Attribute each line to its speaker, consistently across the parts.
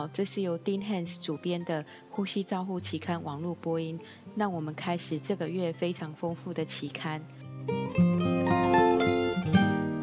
Speaker 1: 好，这是由 Dean Hans 主编的《呼吸照护期刊》网络播音。让我们开始这个月非常丰富的期刊。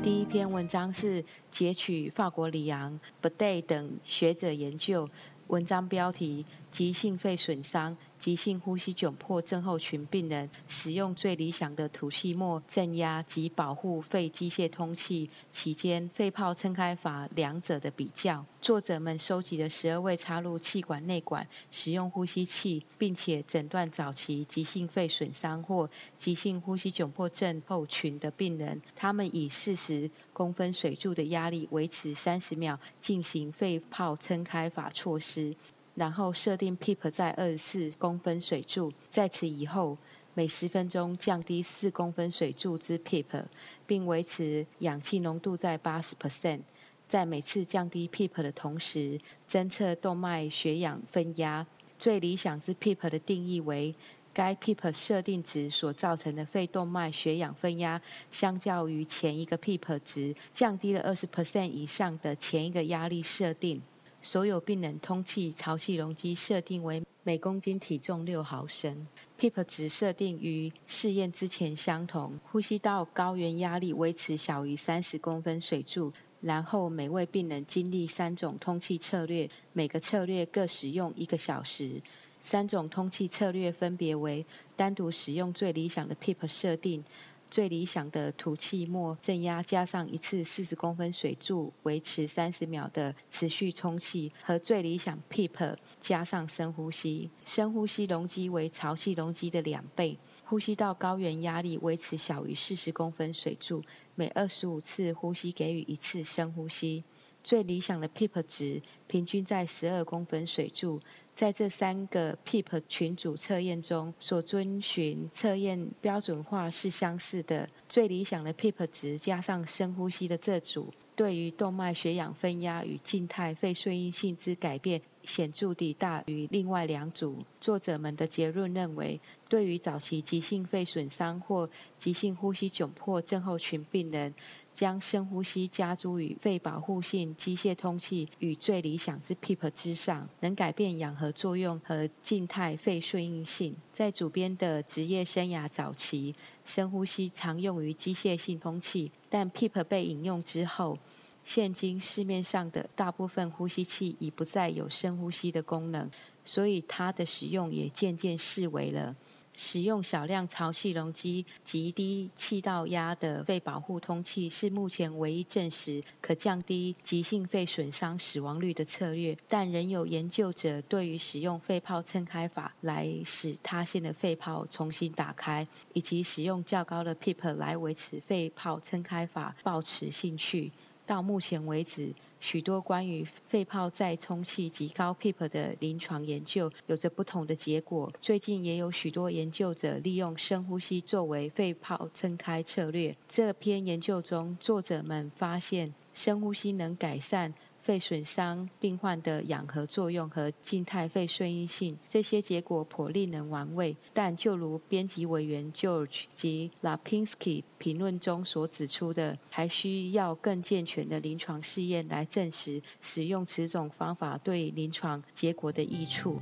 Speaker 1: 第一篇文章是截取法国里昂、b d a y 等学者研究。文章标题：急性肺损伤、急性呼吸窘迫症候群病人使用最理想的吐气末镇压及保护肺机械通气期间肺泡撑开法两者的比较。作者们收集了十二位插入气管内管使用呼吸器，并且诊断早期急性肺损伤或急性呼吸窘迫症候群的病人，他们以四十公分水柱的压力维持三十秒，进行肺泡撑开法措施。然后设定 PEEP 在二十四公分水柱，在此以后每十分钟降低四公分水柱之 PEEP，并维持氧气浓度在八十 percent。在每次降低 PEEP 的同时，侦测动脉血氧分压。最理想之 PEEP 的定义为该 PEEP 设定值所造成的肺动脉血氧分压，相较于前一个 PEEP 值降低了二十 percent 以上的前一个压力设定。所有病人通气潮气容积设定为每公斤体重六毫升，PEEP 值设定与试验之前相同。呼吸道高原压力维持小于三十公分水柱。然后每位病人经历三种通气策略，每个策略各使用一个小时。三种通气策略分别为：单独使用最理想的 PEEP 设定。最理想的吐气末镇压加上一次四十公分水柱，维持三十秒的持续充气，和最理想 PEEP 加上深呼吸，深呼吸容积为潮气容积的两倍，呼吸道高原压力维持小于四十公分水柱，每二十五次呼吸给予一次深呼吸。最理想的 PEEP 值平均在十二公分水柱，在这三个 PEEP 群组测验中，所遵循测验标准化是相似的。最理想的 PEEP 值加上深呼吸的这组。对于动脉血氧分压与静态肺顺应性之改变显著地大于另外两组。作者们的结论认为，对于早期急性肺损伤或急性呼吸窘迫症候群病人，将深呼吸加诸于肺保护性机械通气与最理想之 PEEP 之上，能改变氧合作用和静态肺顺应性。在主编的职业生涯早期，深呼吸常用于机械性通气，但 PEEP 被引用之后，现今市面上的大部分呼吸器已不再有深呼吸的功能，所以它的使用也渐渐式微了。使用少量潮气容积及低气道压的肺保护通气是目前唯一证实可降低急性肺损伤死亡率的策略，但仍有研究者对于使用肺泡撑开法来使塌陷的肺泡重新打开，以及使用较高的 PEEP 来维持肺泡撑开法抱持兴趣。到目前为止，许多关于肺泡再充气及高 PEEP 的临床研究有着不同的结果。最近也有许多研究者利用深呼吸作为肺泡撑开策略。这篇研究中，作者们发现深呼吸能改善。肺损伤病患的氧合作用和静态肺顺应性，这些结果颇令人玩味。但就如编辑委员 George 及 Lapinski 评论中所指出的，还需要更健全的临床试验来证实使用此种方法对临床结果的益处。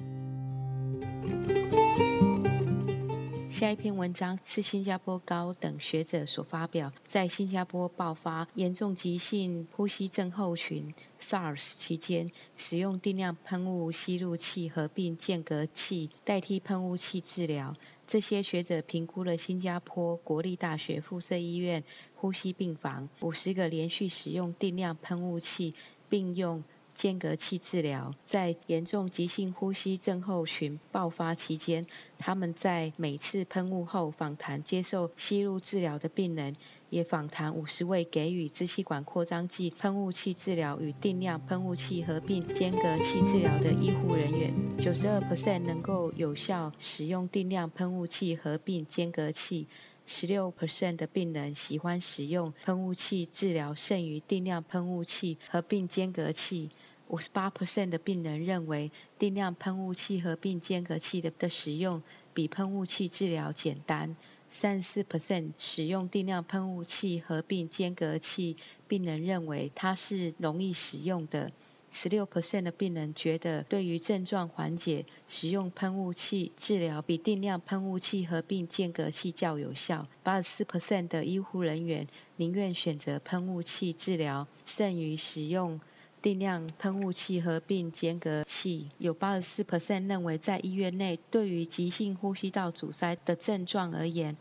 Speaker 1: 下一篇文章是新加坡高等学者所发表，在新加坡爆发严重急性呼吸症候群 （SARS） 期间，使用定量喷雾吸入器合并间隔器代替喷雾器治疗。这些学者评估了新加坡国立大学附设医院呼吸病房五十个连续使用定量喷雾器并用。间隔器治疗在严重急性呼吸症候群爆发期间，他们在每次喷雾后访谈接受吸入治疗的病人，也访谈五十位给予支气管扩张剂喷雾器治疗与定量喷雾器合并间隔器治疗的医护人员。九十二 percent 能够有效使用定量喷雾器合并间隔器。十六 percent 的病人喜欢使用喷雾器治疗剩余定量喷雾器合并间隔器。五十八 percent 的病人认为定量喷雾器合并间隔器的的使用比喷雾器治疗简单。三十四 percent 使用定量喷雾器合并间隔器病人认为它是容易使用的。十六 percent 的病人觉得对于症状缓解，使用喷雾器治疗比定量喷雾器合并间隔器较有效。八十四 percent 的医护人员宁愿选择喷雾器治疗，胜于使用定量喷雾器合并间隔器。有八十四 percent 认为在医院内，对于急性呼吸道阻塞的症状而言，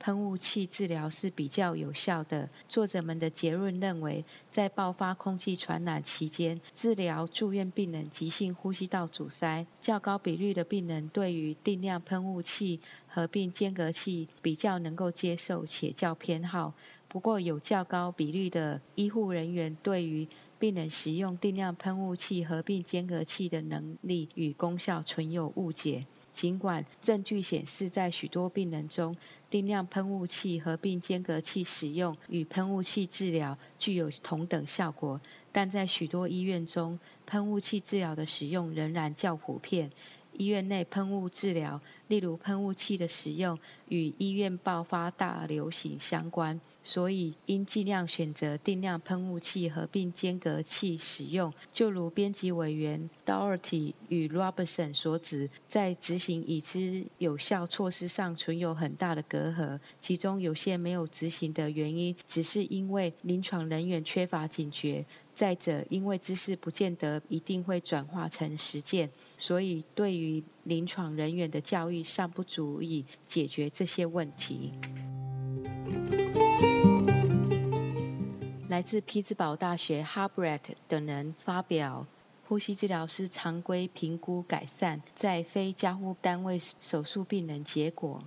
Speaker 1: 喷雾器治疗是比较有效的。作者们的结论认为，在爆发空气传染期间，治疗住院病人急性呼吸道阻塞，较高比率的病人对于定量喷雾器合并间隔器比较能够接受且较偏好。不过，有较高比率的医护人员对于病人使用定量喷雾器合并间隔器的能力与功效存有误解。尽管证据显示，在许多病人中，定量喷雾器合并间隔器使用与喷雾器治疗具有同等效果，但在许多医院中，喷雾器治疗的使用仍然较普遍。医院内喷雾治疗，例如喷雾器的使用，与医院爆发大流行相关，所以应尽量选择定量喷雾器合并间隔器使用。就如编辑委员 Doherty 与 Robertson 所指，在执行已知有效措施上存有很大的隔阂，其中有些没有执行的原因，只是因为临床人员缺乏警觉。再者，因为知识不见得一定会转化成实践，所以对于临床人员的教育尚不足以解决这些问题。来自匹兹堡大学 Harbrett 等人发表呼吸治疗师常规评估改善在非加护单位手术病人结果。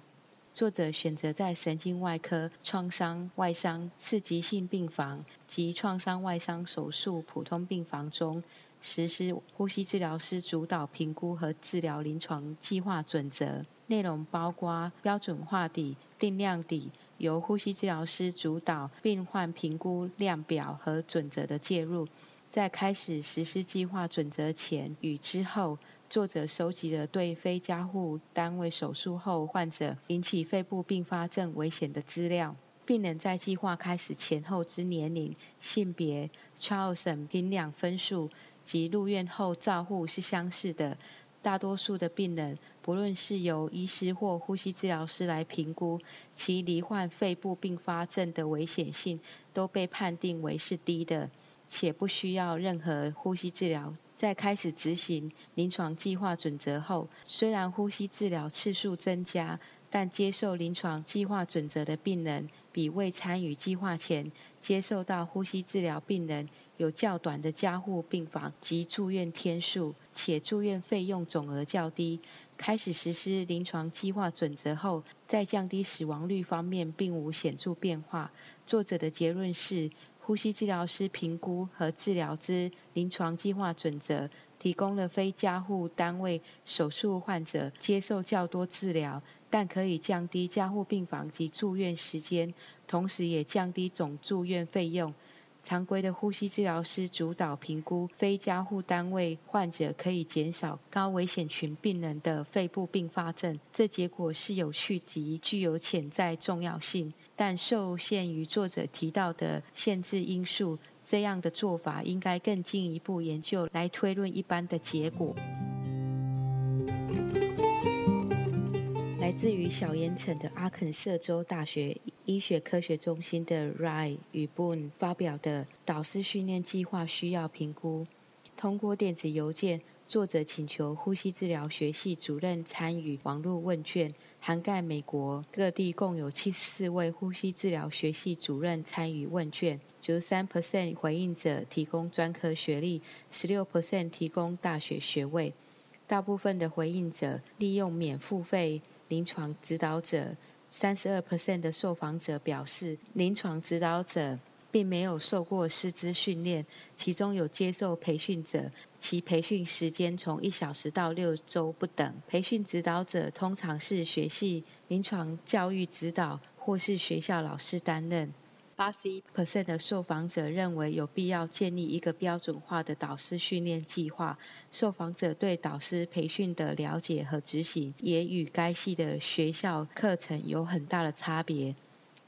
Speaker 1: 作者选择在神经外科、创伤外伤刺激性病房及创伤外伤手术普通病房中实施呼吸治疗师主导评估和治疗临床计划准则，内容包括标准化底、定量底，由呼吸治疗师主导病患评估量表和准则的介入。在开始实施计划准则前与之后。作者收集了对非加护单位手术后患者引起肺部并发症危险的资料。病人在计划开始前后之年龄、性别、Charlson 评量分数及入院后照护是相似的。大多数的病人，不论是由医师或呼吸治疗师来评估，其罹患肺部并发症的危险性都被判定为是低的。且不需要任何呼吸治疗。在开始执行临床计划准则后，虽然呼吸治疗次数增加，但接受临床计划准则的病人比未参与计划前接受到呼吸治疗病人有较短的加护病房及住院天数，且住院费用总额较低。开始实施临床计划准则后，在降低死亡率方面并无显著变化。作者的结论是。呼吸治疗师评估和治疗之临床计划准则，提供了非加护单位手术患者接受较多治疗，但可以降低加护病房及住院时间，同时也降低总住院费用。常规的呼吸治疗师主导评估非加护单位患者可以减少高危险群病人的肺部并发症，这结果是有趣及具有潜在重要性，但受限于作者提到的限制因素，这样的做法应该更进一步研究来推论一般的结果。来自于小岩城的阿肯色州大学医学科学中心的 Ryan 与 Boone 发表的导师训练计划需要评估。通过电子邮件，作者请求呼吸治疗学系主任参与网络问卷，涵盖美国各地共有七十四位呼吸治疗学系主任参与问卷。九十三 percent 回应者提供专科学历，十六 percent 提供大学学位。大部分的回应者利用免付费。临床指导者，三十二 percent 的受访者表示，临床指导者并没有受过师资训练，其中有接受培训者，其培训时间从一小时到六周不等。培训指导者通常是学系临床教育指导或是学校老师担任。八十一 percent 的受访者认为有必要建立一个标准化的导师训练计划。受访者对导师培训的了解和执行也与该系的学校课程有很大的差别，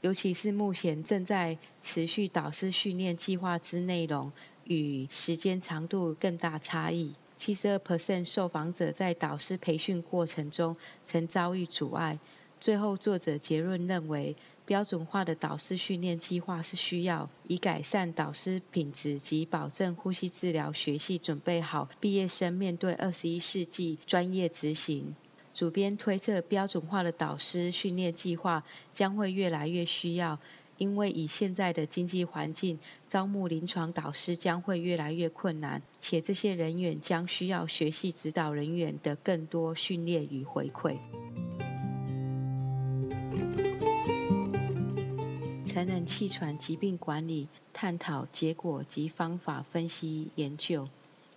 Speaker 1: 尤其是目前正在持续导师训练计划之内容与时间长度更大差异。七十二 percent 受访者在导师培训过程中曾遭遇阻碍。最后，作者结论认为，标准化的导师训练计划是需要以改善导师品质及保证呼吸治疗学系准备好毕业生面对二十一世纪专业执行。主编推测，标准化的导师训练计划将会越来越需要。因为以现在的经济环境，招募临床导师将会越来越困难，且这些人员将需要学习指导人员的更多训练与回馈。成人气喘疾病管理探讨结果及方法分析研究，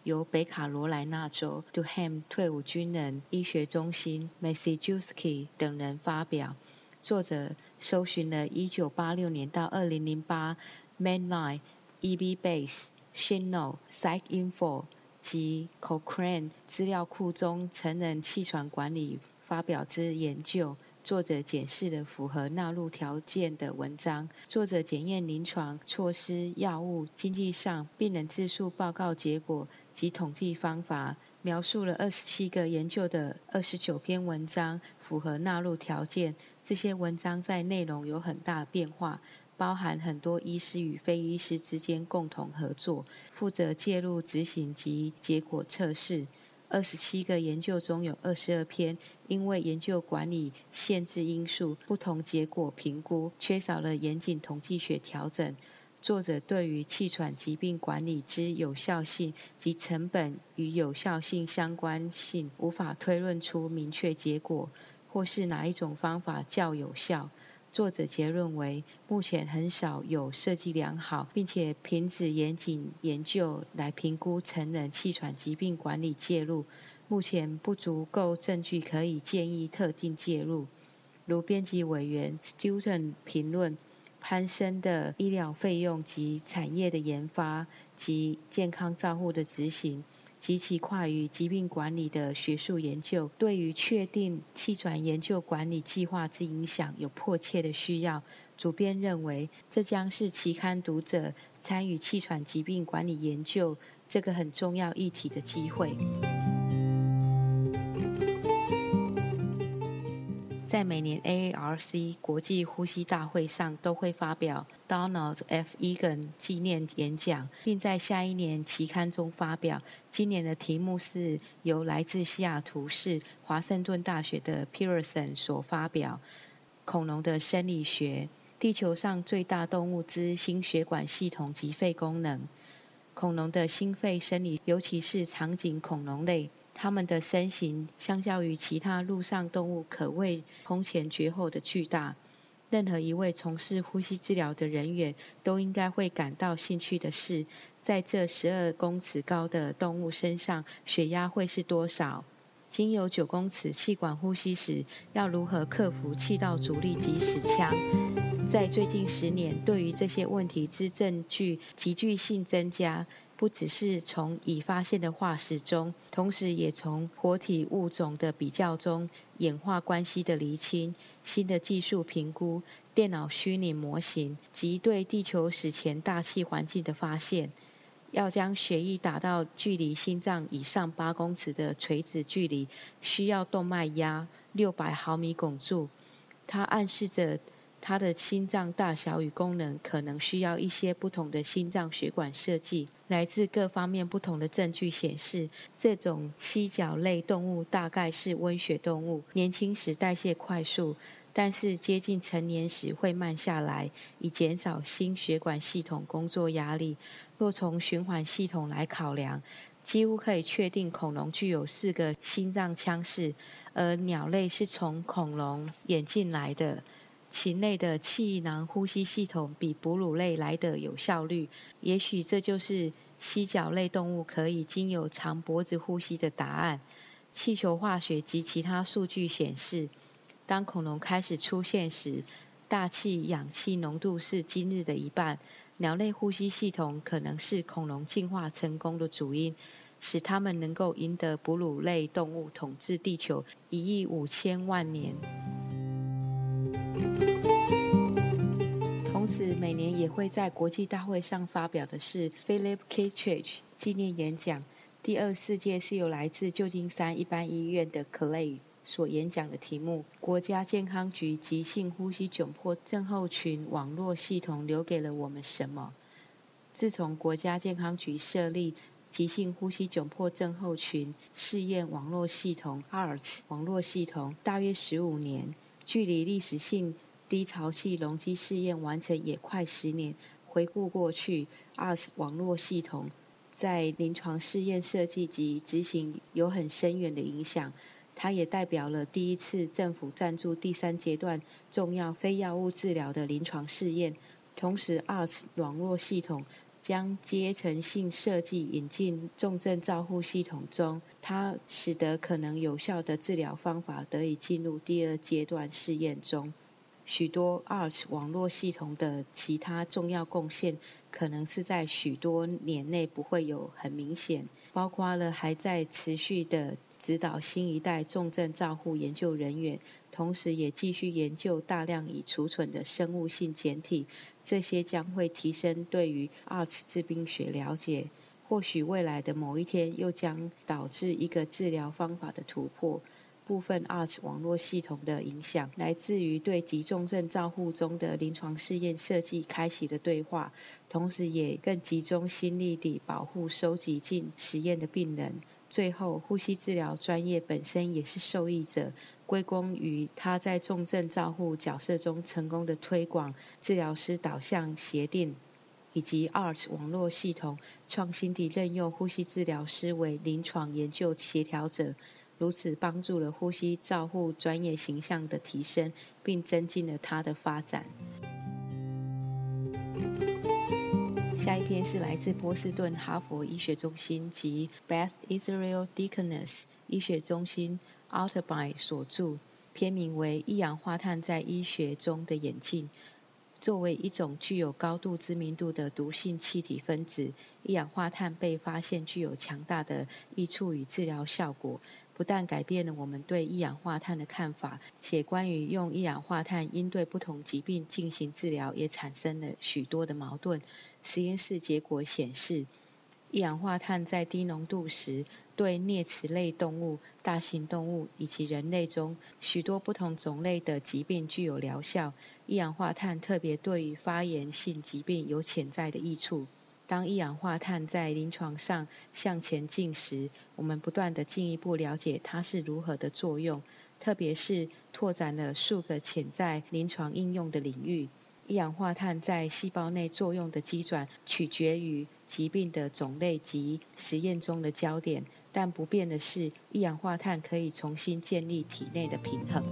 Speaker 1: 由北卡罗来纳州 Durham 退伍军人医学中心 Massachusetts 等人发表。作者搜寻了1986年到2008 Mainline、EBBase、Shino、PsycInfo 及 Cochrane 资料库中成人气喘管理发表之研究。作者检视了符合纳入条件的文章。作者检验临床措施、药物、经济上、病人自述报告结果及统计方法，描述了二十七个研究的二十九篇文章符合纳入条件。这些文章在内容有很大变化，包含很多医师与非医师之间共同合作，负责介入执行及结果测试。二十七个研究中有二十二篇，因为研究管理限制因素，不同结果评估缺少了严谨统计学调整。作者对于气喘疾病管理之有效性及成本与有效性相关性无法推论出明确结果，或是哪一种方法较有效。作者结论为，目前很少有设计良好并且品质严谨研究来评估成人气喘疾病管理介入。目前不足够证据可以建议特定介入。如编辑委员 Student 评论，攀升的医疗费用及产业的研发及健康照护的执行。及其跨于疾病管理的学术研究，对于确定气喘研究管理计划之影响有迫切的需要。主编认为，这将是期刊读者参与气喘疾病管理研究这个很重要议题的机会。在每年 AARC 国际呼吸大会上都会发表 Donald F. Egan 纪念演讲，并在下一年期刊中发表。今年的题目是由来自西雅图市华盛顿大学的 Pearson 所发表《恐龙的生理学：地球上最大动物之心血管系统及肺功能》。恐龙的心肺生理，尤其是长颈恐龙类。它们的身形相较于其他陆上动物，可谓空前绝后的巨大。任何一位从事呼吸治疗的人员都应该会感到兴趣的是，在这十二公尺高的动物身上，血压会是多少？经由九公尺气管呼吸时，要如何克服气道阻力及死腔？在最近十年，对于这些问题之证据急剧性增加。不只是从已发现的化石中，同时也从活体物种的比较中演化关系的厘清、新的技术评估、电脑虚拟模型及对地球史前大气环境的发现，要将血液打到距离心脏以上八公尺的垂直距离，需要动脉压六百毫米汞柱。它暗示着。他的心脏大小与功能可能需要一些不同的心脏血管设计。来自各方面不同的证据显示，这种犀角类动物大概是温血动物，年轻时代谢快速，但是接近成年时会慢下来，以减少心血管系统工作压力。若从循环系统来考量，几乎可以确定恐龙具有四个心脏腔室，而鸟类是从恐龙演进来的。禽类的气囊呼吸系统比哺乳类来得有效率，也许这就是犀角类动物可以经由长脖子呼吸的答案。气球化学及其他数据显示，当恐龙开始出现时，大气氧气浓度是今日的一半。鸟类呼吸系统可能是恐龙进化成功的主因，使它们能够赢得哺乳类动物统治地球一亿五千万年。同时每年也会在国际大会上发表的是 Philip Kittredge 纪念演讲。第二世界是由来自旧金山一般医院的 Clay 所演讲的题目：国家健康局急性呼吸窘迫症候群网络系统留给了我们什么？自从国家健康局设立急性呼吸窘迫症候群试验网络系统 ARTS 网络系统大约十五年，距离历史性低潮期容积试验完成也快十年。回顾过去，ARCH 网络系统在临床试验设计及执行有很深远的影响。它也代表了第一次政府赞助第三阶段重要非药物治疗的临床试验。同时，ARCH 网络系统将阶层性设计引进重症照护系统中，它使得可能有效的治疗方法得以进入第二阶段试验中。许多 ARCH 网络系统的其他重要贡献，可能是在许多年内不会有很明显，包括了还在持续的。指导新一代重症照护研究人员，同时也继续研究大量已储存的生物性简体，这些将会提升对于 ARCH 致病学了解。或许未来的某一天，又将导致一个治疗方法的突破。部分 ARCH 网络系统的影响，来自于对急重症照护中的临床试验设计开启的对话，同时也更集中心力地保护收集进实验的病人。最后，呼吸治疗专业本身也是受益者，归功于他在重症照护角色中成功的推广治疗师导向协定，以及 ARCH 网络系统创新地任用呼吸治疗师为临床研究协调者。如此帮助了呼吸照护专业形象的提升，并增进了它的发展。下一篇是来自波士顿哈佛医学中心及 Beth Israel Deaconess 医学中心 Altoby 所著，篇名为《一氧化碳在医学中的演进》。作为一种具有高度知名度的毒性气体分子，一氧化碳被发现具有强大的益处与治疗效果。不但改变了我们对一氧化碳的看法，且关于用一氧化碳应对不同疾病进行治疗，也产生了许多的矛盾。实验室结果显示，一氧化碳在低浓度时，对啮齿类动物、大型动物以及人类中许多不同种类的疾病具有疗效。一氧化碳特别对于发炎性疾病有潜在的益处。当一氧化碳在临床上向前进时，我们不断的进一步了解它是如何的作用，特别是拓展了数个潜在临床应用的领域。一氧化碳在细胞内作用的机转取决于疾病的种类及实验中的焦点，但不变的是，一氧化碳可以重新建立体内的平衡。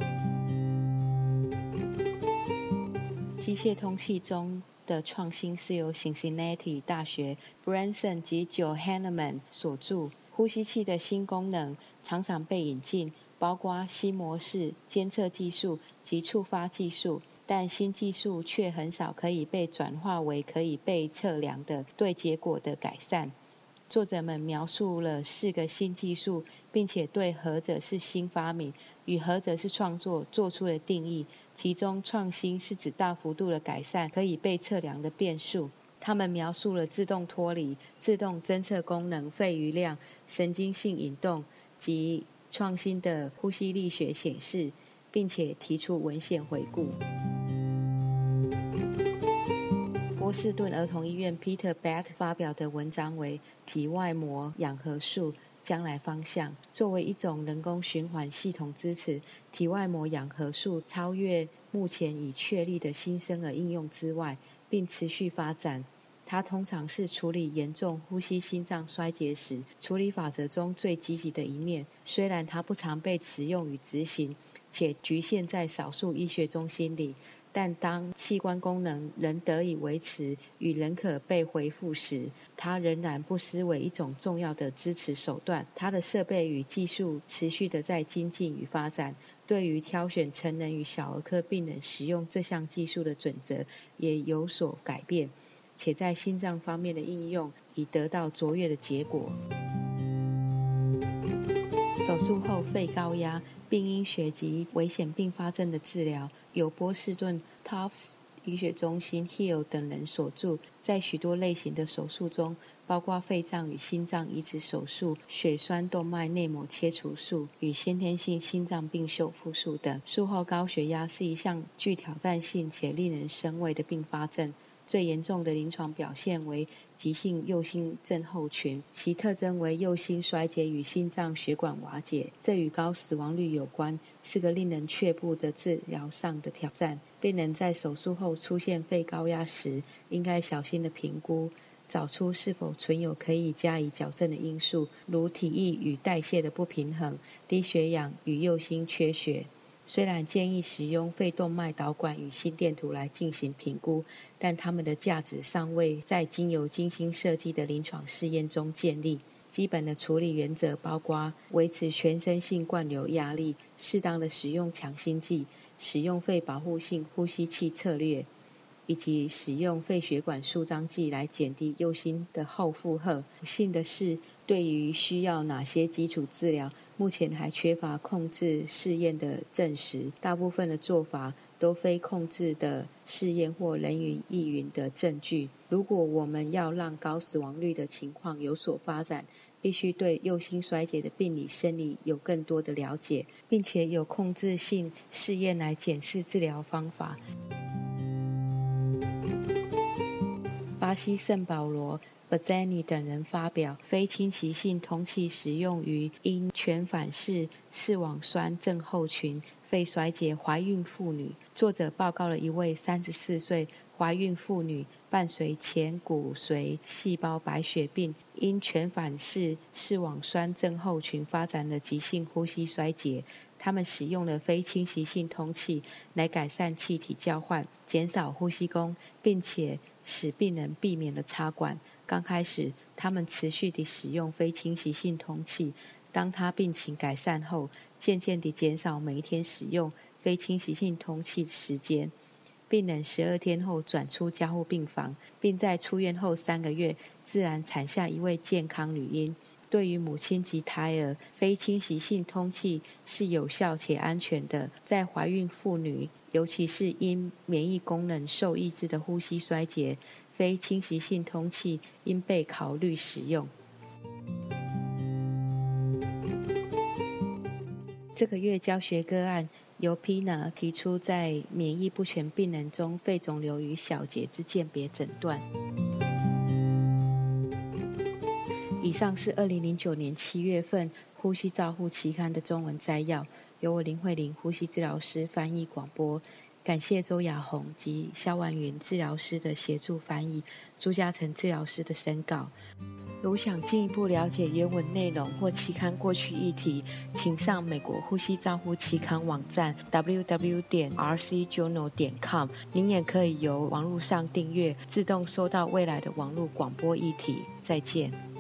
Speaker 1: 机械通气中。的创新是由 Cincinnati 大学 Branson 及 Joe Hanneman 所著。呼吸器的新功能常常被引进，包括新模式监测技术及触发技术，但新技术却很少可以被转化为可以被测量的对结果的改善。作者们描述了四个新技术，并且对何者是新发明与何者是创作做出了定义。其中，创新是指大幅度的改善可以被测量的变数。他们描述了自动脱离、自动侦测功能、肺余量、神经性引动及创新的呼吸力学显示，并且提出文献回顾。波士顿儿童医院 Peter Bat 发表的文章为体外膜氧合术将来方向。作为一种人工循环系统支持，体外膜氧合术超越目前已确立的新生儿应用之外，并持续发展。它通常是处理严重呼吸心脏衰竭时处理法则中最积极的一面。虽然它不常被使用与执行，且局限在少数医学中心里。但当器官功能仍得以维持与仍可被恢复时，它仍然不失为一种重要的支持手段。它的设备与技术持续的在精进与发展，对于挑选成人与小儿科病人使用这项技术的准则也有所改变，且在心脏方面的应用已得到卓越的结果。手术后肺高压、病因学及危险并发症的治疗，由波士顿 Tufts 医学中心 Hill 等人所著，在许多类型的手术中，包括肺脏与心脏移植手术、血栓动脉内膜切除术与先天性心脏病修复术等，术后高血压是一项具挑战性且令人生畏的并发症。最严重的临床表现为急性右心症候群，其特征为右心衰竭与心脏血管瓦解，这与高死亡率有关，是个令人却步的治疗上的挑战。病人在手术后出现肺高压时，应该小心的评估，找出是否存有可以加以矫正的因素，如体液与代谢的不平衡、低血氧与右心缺血。虽然建议使用肺动脉导管与心电图来进行评估，但它们的价值尚未在经由精心设计的临床试验中建立。基本的处理原则包括维持全身性灌流压力、适当的使用强心剂、使用肺保护性呼吸器策略。以及使用肺血管舒张剂来减低右心的后负荷。幸的是，对于需要哪些基础治疗，目前还缺乏控制试验的证实。大部分的做法都非控制的试验或人云亦云的证据。如果我们要让高死亡率的情况有所发展，必须对右心衰竭的病理生理有更多的了解，并且有控制性试验来检视治疗方法。巴西圣保罗 （Bazzani） 等人发表非侵袭性通气使用于因全反式视网酸症候群肺衰竭怀孕妇女。作者报告了一位三十四岁怀孕妇女，伴随前骨髓细胞白血病，因全反式视网酸症候群发展的急性呼吸衰竭。他们使用了非侵袭性通气来改善气体交换，减少呼吸功，并且使病人避免了插管。刚开始，他们持续地使用非侵袭性通气。当他病情改善后，渐渐地减少每一天使用非侵袭性通气时间。病人十二天后转出加护病房，并在出院后三个月自然产下一位健康女婴。对于母亲及胎儿，非侵袭性通气是有效且安全的。在怀孕妇女，尤其是因免疫功能受抑制的呼吸衰竭，非侵袭性通气应被考虑使用。这个月教学个案由 Pina 提出在免疫不全病人中肺肿瘤与小结之鉴别诊断。上是二零零九年七月份《呼吸照护期刊》的中文摘要，由我林慧玲呼吸治疗师翻译广播。感谢周雅红及肖婉云治疗师的协助翻译，朱嘉诚治疗师的审稿。如想进一步了解原文内容或期刊过去议题，请上美国呼吸照护期刊网站 www 点 rcjournal 点 com。您也可以由网络上订阅，自动收到未来的网络广播议题。再见。